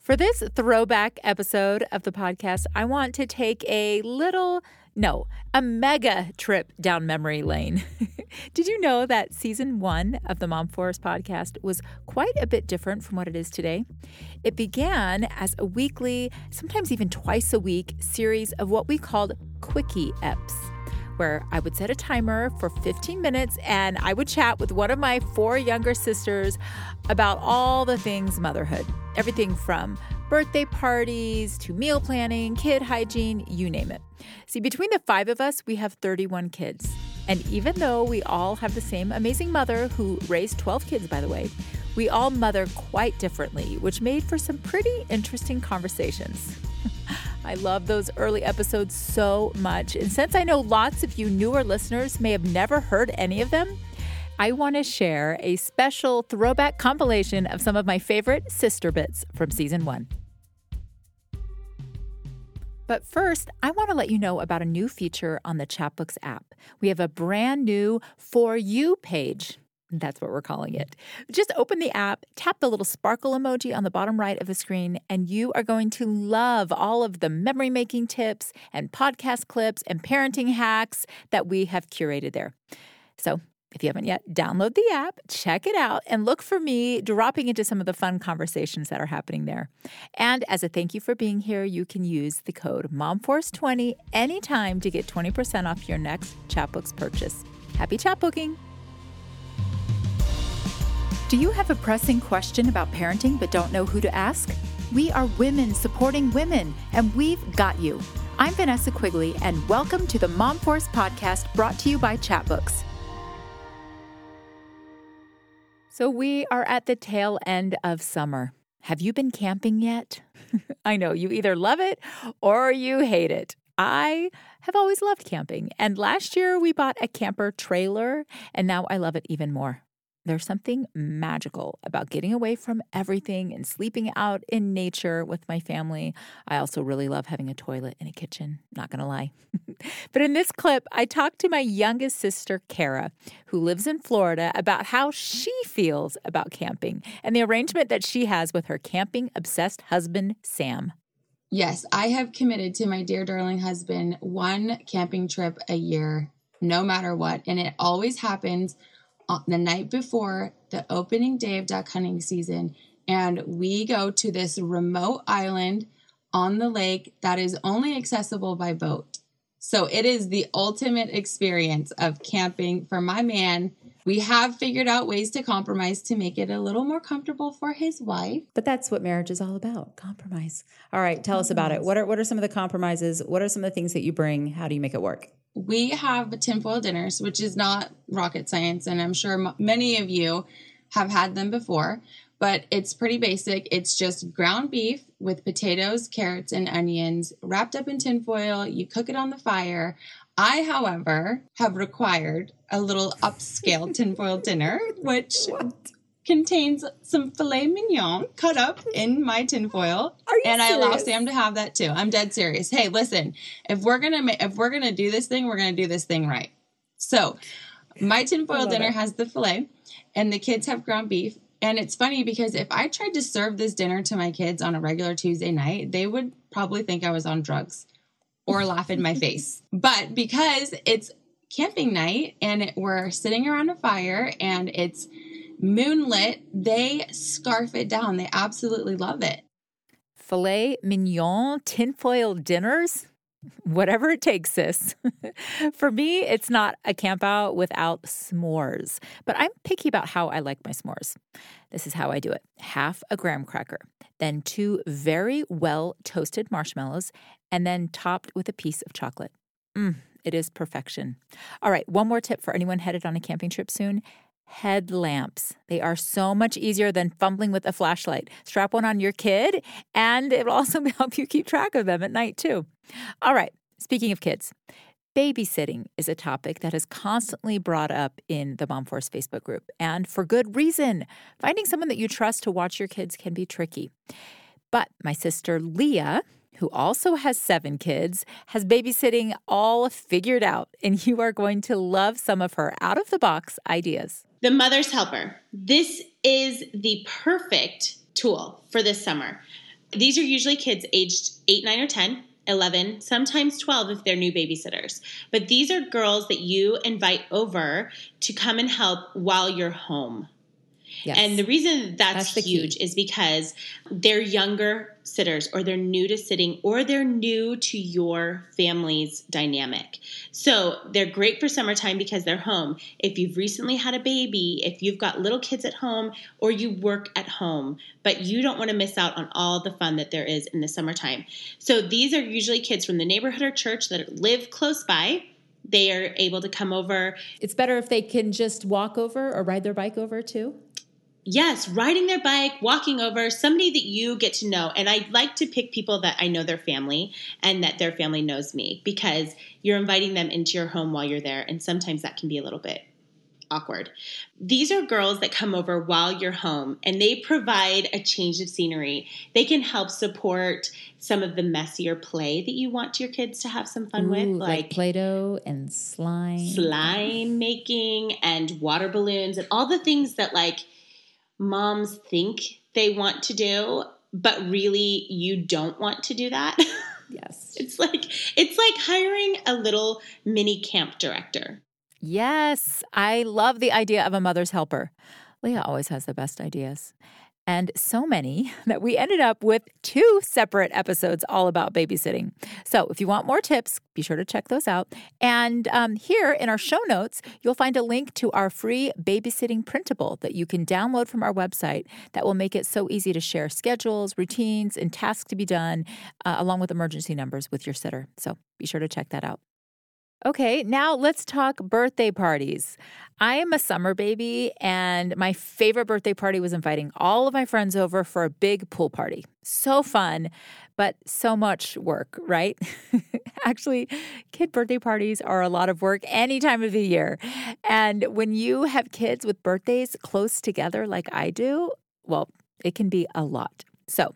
For this throwback episode of the podcast, I want to take a little, no, a mega trip down memory lane. Did you know that season one of the Mom Force podcast was quite a bit different from what it is today? It began as a weekly, sometimes even twice a week series of what we called quickie eps where I would set a timer for 15 minutes and I would chat with one of my four younger sisters about all the things motherhood. Everything from birthday parties to meal planning, kid hygiene, you name it. See, between the five of us, we have 31 kids. And even though we all have the same amazing mother who raised 12 kids, by the way, we all mother quite differently, which made for some pretty interesting conversations. I love those early episodes so much. And since I know lots of you newer listeners may have never heard any of them, I want to share a special throwback compilation of some of my favorite sister bits from season one. But first, I want to let you know about a new feature on the Chatbooks app. We have a brand new For You page. That's what we're calling it. Just open the app, tap the little sparkle emoji on the bottom right of the screen, and you are going to love all of the memory making tips and podcast clips and parenting hacks that we have curated there. So, if you haven't yet, download the app, check it out, and look for me dropping into some of the fun conversations that are happening there. And as a thank you for being here, you can use the code MOMFORCE20 anytime to get 20% off your next Chatbooks purchase. Happy chatbooking! Do you have a pressing question about parenting but don't know who to ask? We are women supporting women, and we've got you. I'm Vanessa Quigley, and welcome to the Mom Force podcast brought to you by Chatbooks. So, we are at the tail end of summer. Have you been camping yet? I know you either love it or you hate it. I have always loved camping, and last year we bought a camper trailer, and now I love it even more. There's something magical about getting away from everything and sleeping out in nature with my family. I also really love having a toilet and a kitchen, not gonna lie. but in this clip, I talked to my youngest sister, Kara, who lives in Florida, about how she feels about camping and the arrangement that she has with her camping obsessed husband, Sam. Yes, I have committed to my dear darling husband one camping trip a year, no matter what. And it always happens the night before the opening day of duck hunting season, and we go to this remote island on the lake that is only accessible by boat. So it is the ultimate experience of camping for my man. We have figured out ways to compromise to make it a little more comfortable for his wife. But that's what marriage is all about compromise. All right, tell compromise. us about it. What are, what are some of the compromises? What are some of the things that you bring? How do you make it work? we have tinfoil dinners, which is not rocket science, and I'm sure m- many of you have had them before, but it's pretty basic. It's just ground beef with potatoes, carrots, and onions wrapped up in tinfoil. You cook it on the fire. I, however, have required a little upscale tinfoil dinner, which what? contains some filet mignon cut up in my tinfoil, and serious? I allow Sam to have that too. I'm dead serious. Hey, listen, if we're gonna ma- if we're gonna do this thing, we're gonna do this thing right. So, my tinfoil dinner it. has the filet, and the kids have ground beef. And it's funny because if I tried to serve this dinner to my kids on a regular Tuesday night, they would probably think I was on drugs or laugh in my face. But because it's camping night and it, we're sitting around a fire and it's moonlit, they scarf it down. They absolutely love it. Filet mignon, tinfoil dinners, whatever it takes, sis. For me, it's not a camp out without s'mores, but I'm picky about how I like my s'mores. This is how I do it half a graham cracker, then two very well toasted marshmallows, and then topped with a piece of chocolate. Mm, it is perfection. All right, one more tip for anyone headed on a camping trip soon headlamps. They are so much easier than fumbling with a flashlight. Strap one on your kid, and it'll also help you keep track of them at night, too. All right, speaking of kids, babysitting is a topic that is constantly brought up in the Mom Force Facebook group, and for good reason. Finding someone that you trust to watch your kids can be tricky. But my sister Leah, who also has seven kids, has babysitting all figured out, and you are going to love some of her out of the box ideas. The Mother's Helper. This is the perfect tool for this summer. These are usually kids aged 8, 9, or 10. 11, sometimes 12 if they're new babysitters. But these are girls that you invite over to come and help while you're home. Yes. And the reason that's, That's the key. huge is because they're younger sitters or they're new to sitting or they're new to your family's dynamic. So they're great for summertime because they're home. If you've recently had a baby, if you've got little kids at home or you work at home, but you don't want to miss out on all the fun that there is in the summertime. So these are usually kids from the neighborhood or church that live close by. They are able to come over it's better if they can just walk over or ride their bike over too. Yes, riding their bike, walking over, somebody that you get to know. And I like to pick people that I know their family and that their family knows me because you're inviting them into your home while you're there. And sometimes that can be a little bit awkward. These are girls that come over while you're home and they provide a change of scenery. They can help support some of the messier play that you want your kids to have some fun with, Ooh, like Play-Doh and slime. slime making and water balloons and all the things that like moms think they want to do but really you don't want to do that Yes. it's like it's like hiring a little mini camp director Yes, I love the idea of a mother's helper. Leah always has the best ideas. And so many that we ended up with two separate episodes all about babysitting. So, if you want more tips, be sure to check those out. And um, here in our show notes, you'll find a link to our free babysitting printable that you can download from our website that will make it so easy to share schedules, routines, and tasks to be done, uh, along with emergency numbers with your sitter. So, be sure to check that out. Okay, now let's talk birthday parties. I am a summer baby, and my favorite birthday party was inviting all of my friends over for a big pool party. So fun, but so much work, right? Actually, kid birthday parties are a lot of work any time of the year. And when you have kids with birthdays close together like I do, well, it can be a lot. So,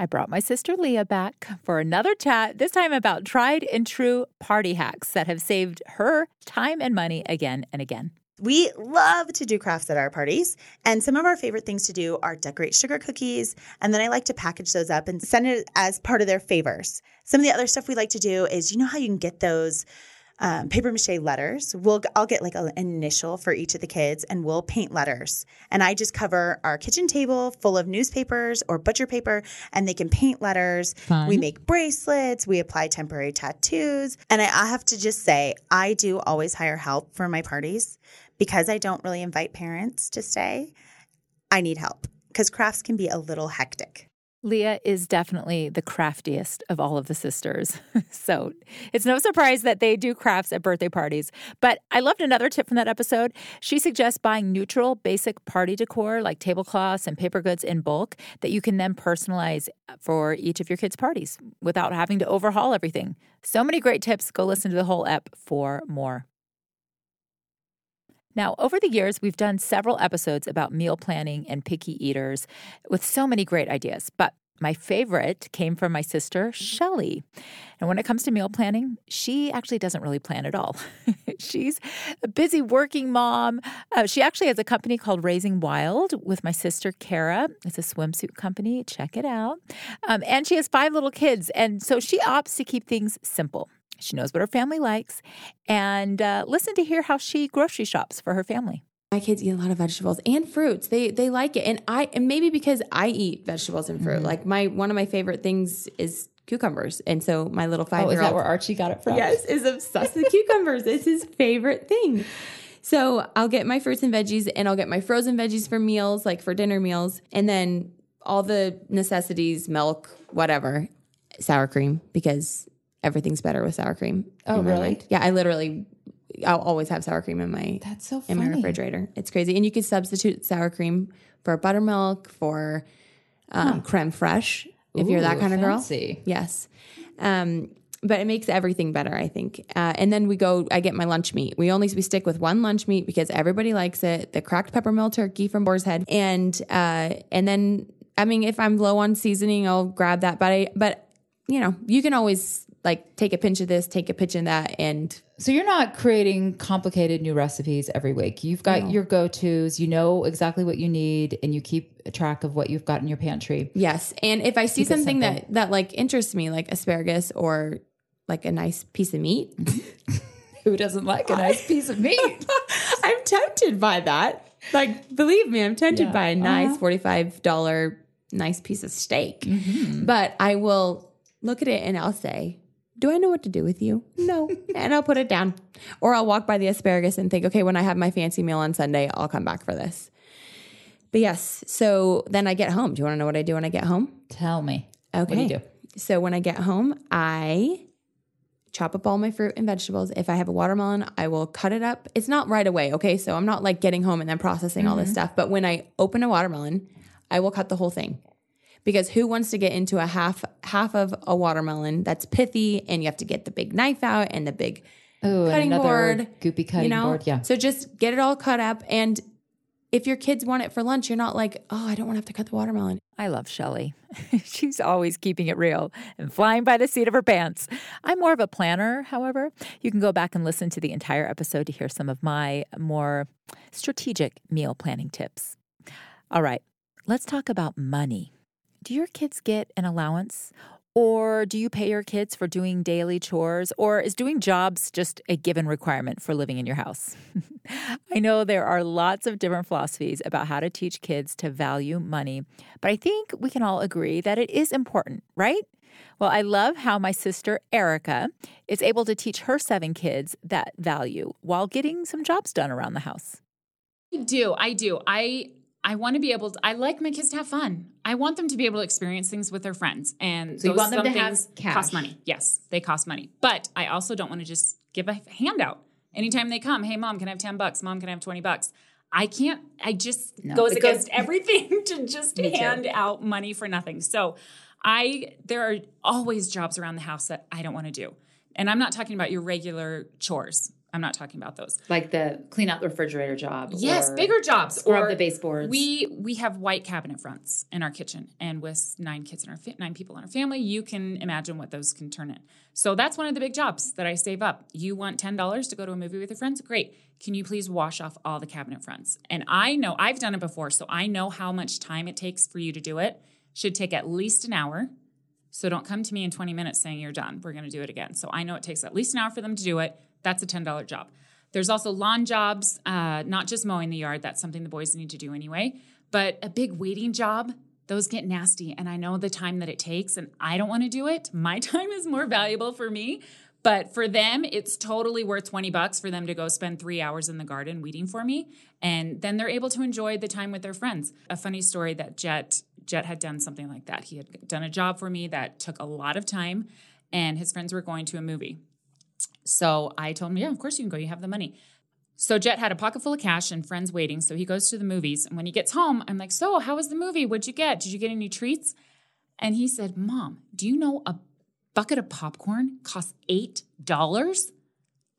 I brought my sister Leah back for another chat, this time about tried and true party hacks that have saved her time and money again and again. We love to do crafts at our parties, and some of our favorite things to do are decorate sugar cookies, and then I like to package those up and send it as part of their favors. Some of the other stuff we like to do is, you know how you can get those um, paper mache letters. We'll I'll get like an initial for each of the kids, and we'll paint letters. And I just cover our kitchen table full of newspapers or butcher paper, and they can paint letters. We make bracelets. We apply temporary tattoos, and I, I have to just say, I do always hire help for my parties because I don't really invite parents to stay. I need help because crafts can be a little hectic. Leah is definitely the craftiest of all of the sisters. so it's no surprise that they do crafts at birthday parties. But I loved another tip from that episode. She suggests buying neutral, basic party decor like tablecloths and paper goods in bulk that you can then personalize for each of your kids' parties without having to overhaul everything. So many great tips. Go listen to the whole ep for more. Now, over the years, we've done several episodes about meal planning and picky eaters with so many great ideas. But my favorite came from my sister, Shelly. And when it comes to meal planning, she actually doesn't really plan at all. She's a busy working mom. Uh, she actually has a company called Raising Wild with my sister, Kara. It's a swimsuit company. Check it out. Um, and she has five little kids. And so she opts to keep things simple. She knows what her family likes. And uh, listen to hear how she grocery shops for her family. My kids eat a lot of vegetables and fruits. They they like it, and I and maybe because I eat vegetables and fruit. Mm-hmm. Like my one of my favorite things is cucumbers, and so my little five Oh, is year that old where Archie got it from? yes is obsessed with cucumbers. It's his favorite thing. So I'll get my fruits and veggies, and I'll get my frozen veggies for meals, like for dinner meals, and then all the necessities, milk, whatever, sour cream because everything's better with sour cream. Oh, really? Yeah, I literally. I'll always have sour cream in my That's so in my refrigerator. It's crazy. And you could substitute sour cream for buttermilk, for um, creme fraiche, if you're that kind of girl. fancy. Yes. Um, but it makes everything better, I think. Uh, and then we go, I get my lunch meat. We only we stick with one lunch meat because everybody likes it. The cracked peppermill turkey from Boar's Head. And uh, and then I mean if I'm low on seasoning, I'll grab that. But I but you know, you can always like take a pinch of this, take a pinch of that, and So you're not creating complicated new recipes every week. You've got your go-tos, you know exactly what you need and you keep track of what you've got in your pantry. yes. And if I see Keep something that that like interests me, like asparagus or like a nice piece of meat, Who doesn't like a nice piece of meat? I'm tempted by that. Like, believe me, I'm tempted Yeah. by a nice uh-huh. forty-five dollar nice piece of steak. Mm-hmm. But I will look at it and I'll say, "Do I know what to do with you?" No, and I'll put it down, or I'll walk by the asparagus and think, "Okay, when I have my fancy meal on Sunday, I'll come back for this." But yes, so then I get home. Do you want to know what I do when I get home? Tell me. Okay. What do you do? So when I get home, I chop up all my fruit and vegetables. If I have a watermelon, I will cut it up. It's not right away, okay? So I'm not like getting home and then processing all this mm-hmm. stuff. But when I open a watermelon, I will cut the whole thing. Because who wants to get into a half half of a watermelon that's pithy and you have to get the big knife out and the big Oh, and cutting another board, goopy cutting you know? board. Yeah. So just get it all cut up and if your kids want it for lunch, you're not like, oh, I don't want to have to cut the watermelon. I love Shelly. She's always keeping it real and flying by the seat of her pants. I'm more of a planner, however. You can go back and listen to the entire episode to hear some of my more strategic meal planning tips. All right, let's talk about money. Do your kids get an allowance? Or do you pay your kids for doing daily chores? Or is doing jobs just a given requirement for living in your house? I know there are lots of different philosophies about how to teach kids to value money, but I think we can all agree that it is important, right? Well, I love how my sister Erica is able to teach her seven kids that value while getting some jobs done around the house. I do. I do. I I want to be able to I like my kids to have fun. I want them to be able to experience things with their friends. And So you want them to have things cash. cost money. Yes, they cost money. But I also don't want to just give a handout. Anytime they come, hey mom, can I have 10 bucks? Mom, can I have 20 bucks? I can't, I just No, goes it goes- against everything to just Me too. hand out money for nothing. So I there are always jobs around the house that I don't want to do. And I'm not talking about your regular chores. I'm not talking about those. like the clean out the refrigerator job. Yes, bigger jobs. scrub or the baseboards. We we have white cabinet fronts in our kitchen, and with nine kids in our fa- nine people in our family, you can imagine what those can turn in. So that's one of the big jobs that I save up. You want ten dollars to go to a movie with your friends? Great. Can you please wash off all the cabinet fronts? And I know I've done it before, so I know how much time it takes for you to do it. Should take at least an hour. So don't come to me in 20 minutes saying you're done. We're going to do it again. So I know it takes at least an hour for them to do it. That's a $10 job. There's also lawn jobs, uh, not just mowing the yard. That's something the boys need to do anyway. But a big waiting job, those get nasty. And I know the time that it takes, and I don't want to do it. My time is more valuable for me. But for them, it's totally worth 20 bucks for them to go spend three hours in the garden weeding for me. And then they're able to enjoy the time with their friends. A funny story that Jet Jet had done something like that. He had done a job for me that took a lot of time, and his friends were going to a movie. So I told him, Yeah, of course you can go. You have the money. So Jet had a pocket full of cash and friends waiting. So he goes to the movies. And when he gets home, I'm like, So, how was the movie? What'd you get? Did you get any treats? And he said, Mom, do you know a bucket of popcorn costs $8?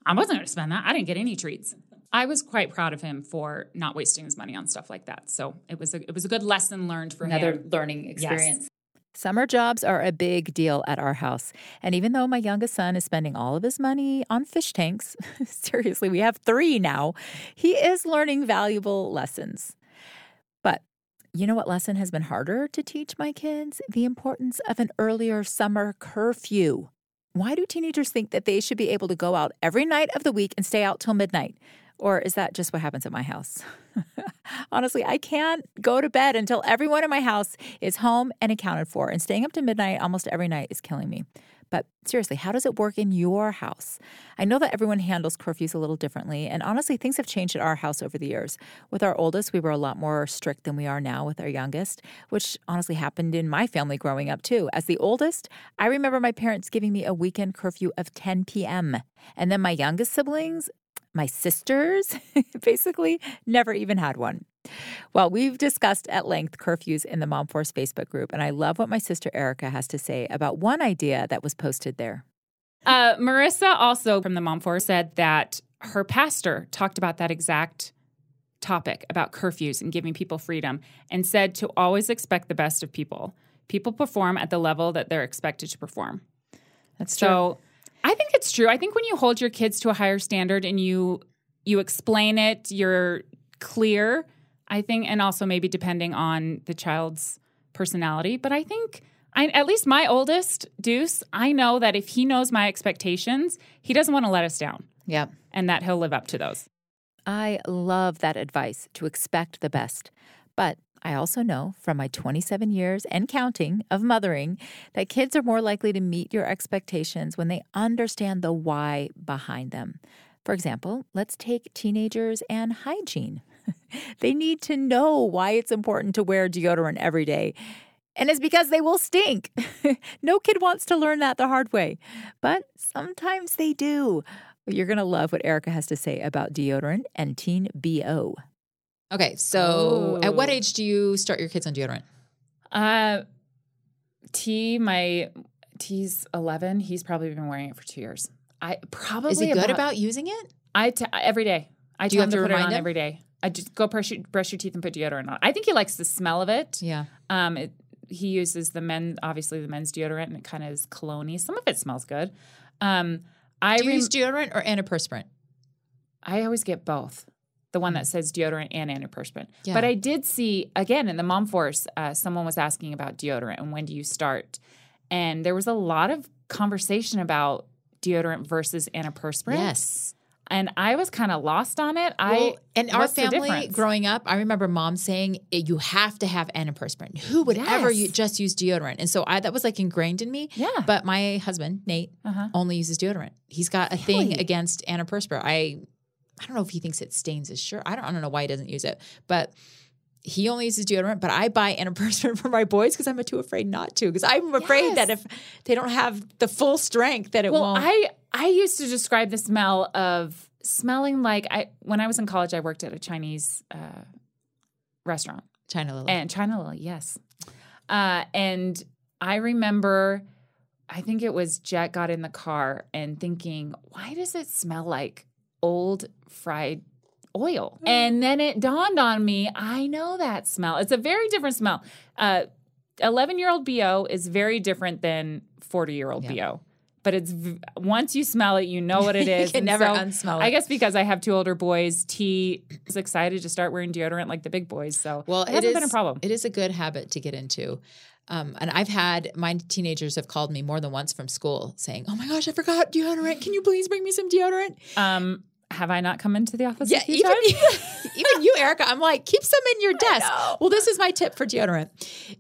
I wasn't going to spend that. I didn't get any treats. I was quite proud of him for not wasting his money on stuff like that. So it was a, it was a good lesson learned for Another him. Another learning experience. Summer jobs are a big deal at our house. And even though my youngest son is spending all of his money on fish tanks, seriously, we have three now, he is learning valuable lessons. But you know what lesson has been harder to teach my kids? The importance of an earlier summer curfew. Why do teenagers think that they should be able to go out every night of the week and stay out till midnight? Or is that just what happens at my house? Honestly, I can't go to bed until everyone in my house is home and accounted for. And staying up to midnight almost every night is killing me. But seriously, how does it work in your house? I know that everyone handles curfews a little differently. And honestly, things have changed at our house over the years. With our oldest, we were a lot more strict than we are now with our youngest, which honestly happened in my family growing up too. As the oldest, I remember my parents giving me a weekend curfew of 10 p.m. And then my youngest siblings, my sisters basically never even had one. Well, we've discussed at length curfews in the Mom Force Facebook group, and I love what my sister Erica has to say about one idea that was posted there. Uh, Marissa also from the Mom Force said that her pastor talked about that exact topic about curfews and giving people freedom and said to always expect the best of people. People perform at the level that they're expected to perform. That's true. I think it's true. I think when you hold your kids to a higher standard and you you explain it, you're clear. I think, and also maybe depending on the child's personality. But I think, I, at least my oldest Deuce, I know that if he knows my expectations, he doesn't want to let us down, yeah. and that he'll live up to those. I love that advice to expect the best. But I also know from my 27 years and counting of mothering that kids are more likely to meet your expectations when they understand the why behind them. For example, let's take teenagers and hygiene. they need to know why it's important to wear deodorant every day. And it's because they will stink. no kid wants to learn that the hard way, but sometimes they do. You're going to love what Erica has to say about deodorant and teen BO. Okay, so at what Oh. age do you start your kids on deodorant? Uh, T, my T's 11. He's probably been wearing it for two years. I probably Is he good about, about using it? I t- every day. I Do tell have him to, to put it on him? every day. I just go brush your, brush your teeth and put deodorant on. I think he likes the smell of it. Yeah. Um, it, he uses the men, obviously the men's deodorant, and it kind of is cologne Some of it smells good. Um, I Do you rem- use deodorant or antiperspirant? I always get both. The one that says deodorant and antiperspirant. Mm. Yeah. But I did see again in the mom force, uh, someone was asking about deodorant and when do you start? And there was a lot of conversation about deodorant versus antiperspirant. Yes. And I was kind of lost on it. I Well, and our family growing up, I remember mom saying "Eh, you have to have antiperspirant. Who would ever Yes. you just use deodorant? And so I that was like ingrained in me. Yeah. But my husband Nate Uh-huh. only uses deodorant. He's got a thing against antiperspirant. I I don't know if he thinks it stains his shirt. I don't I don't know why he doesn't use it, but. He only uses deodorant, but I buy antiperspirant for my boys because I'm too afraid not to. Because I'm afraid that if they don't have the full strength, that it well, won't. I I used to describe the smell of smelling like I when I was in college. I worked at a Chinese uh, restaurant, China Lily. And China Lily, yes. Uh, and I remember, I think it was Jet got in the car and thinking, why does it smell like old fried oil? And then it dawned on me, I know that smell. It's a very different smell. Uh, 11 year old BO is very different than 40 year old BO. But it's v- once you smell it, you know what it is. You can And never so unsmell I guess because I have two older boys, T is excited to start wearing deodorant like the big boys. So Well, it hasn't been a problem. It is a good habit to get into. Um, and I've had my teenagers have called me more than once from school saying, "Oh my gosh, I forgot deodorant. Can you please bring me some deodorant?" Um, have I not come into the office? Yeah, even, even you, Erica. I'm like, keep some in your desk. Well, this is my tip for deodorant: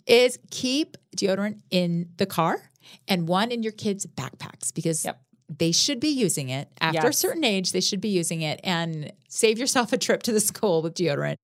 is keep deodorant in the car and one in your kids' backpacks because. Yep. They should be using it after a certain age. They should be using it and save yourself a trip to the school with deodorant.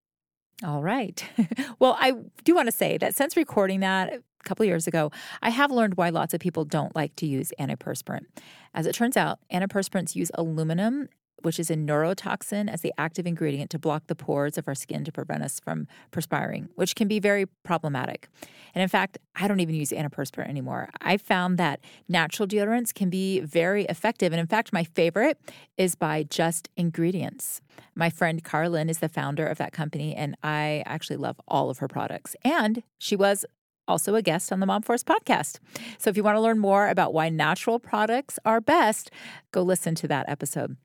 All right. well, I do want to say that since recording that a couple years ago, I have learned why lots of people don't like to use antiperspirant. As it turns out, antiperspirants use aluminum, which is a neurotoxin, as the active ingredient to block the pores of our skin to prevent us from perspiring, which can be very problematic. And in fact, I don't even use antiperspirant anymore. I found that natural deodorants can be very effective. And in fact, my favorite is by Just Ingredients. My friend Karalynne is the founder of that company, and I actually love all of her products. And she was also a guest on the Mom Force podcast. So if you want to learn more about why natural products are best, go listen to that episode.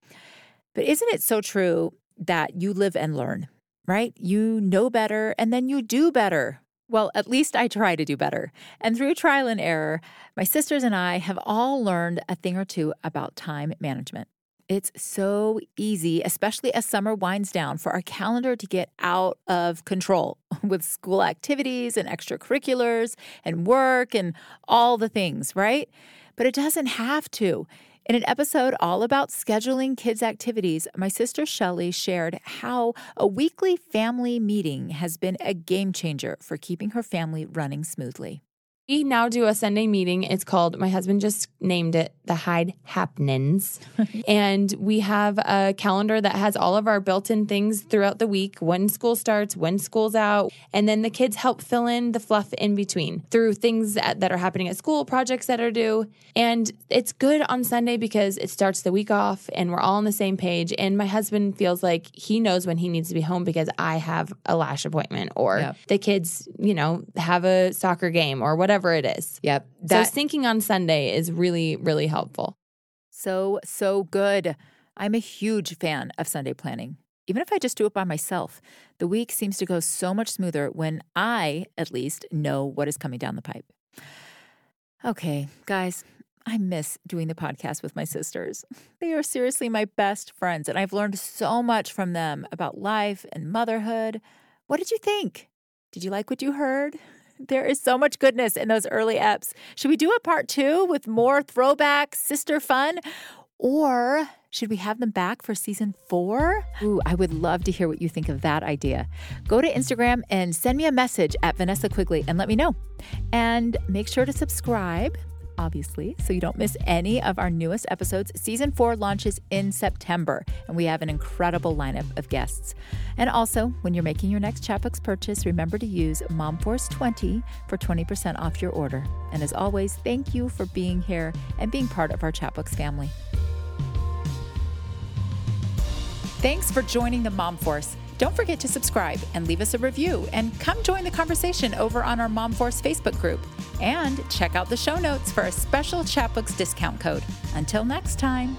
But isn't it so true that you live and learn, right? You know better and then you do better. Well, at least I try to do better. And through trial and error, my sisters and I have all learned a thing or two about time management. It's so easy, especially as summer winds down, for our calendar to get out of control with school activities and extracurriculars and work and all the things, right? But it doesn't have to. In an episode all about scheduling kids' activities, my sister Shelley shared how a weekly family meeting has been a game changer for keeping her family running smoothly. We now do a Sunday meeting. It's called, my husband just named it the Hyde Happenings. and we have a calendar that has all of our built in things throughout the week when school starts, when school's out. And then the kids help fill in the fluff in between through things that, that are happening at school, projects that are due. And it's good on Sunday because it starts the week off and we're all on the same page. And my husband feels like he knows when he needs to be home because I have a lash appointment or Yep. the kids, you know, have a soccer game or whatever whatever it is. Yep. so That syncing on Sunday is really, really helpful. So, so good. I'm a huge fan of Sunday planning. Even if I just do it by myself, the week seems to go so much smoother when I, at least, know what is coming down the pipe. Okay, guys, I miss doing the podcast with my sisters. They are seriously my best friends, and I've learned so much from them about life and motherhood. What did you think? Did you like what you heard? There is so much goodness in those early eps. Should we do a part two with more throwback sister fun? Or should we have them back for season four? Ooh, I would love to hear what you think of that idea. Go to Instagram and send me a message at Vanessa Quigley and let me know. And make sure to subscribe, obviously, so you don't miss any of our newest episodes. Season four launches in September, and we have an incredible lineup of guests. And also, when you're making your next Chatbooks purchase, remember to use MomForce20 for 20% off your order. And as always, thank you for being here and being part of our Chatbooks family. Thanks for joining the Mom Force. Don't forget to subscribe and leave us a review and come join the conversation over on our Mom Force Facebook group. And check out the show notes for a special Chatbooks discount code. Until next time.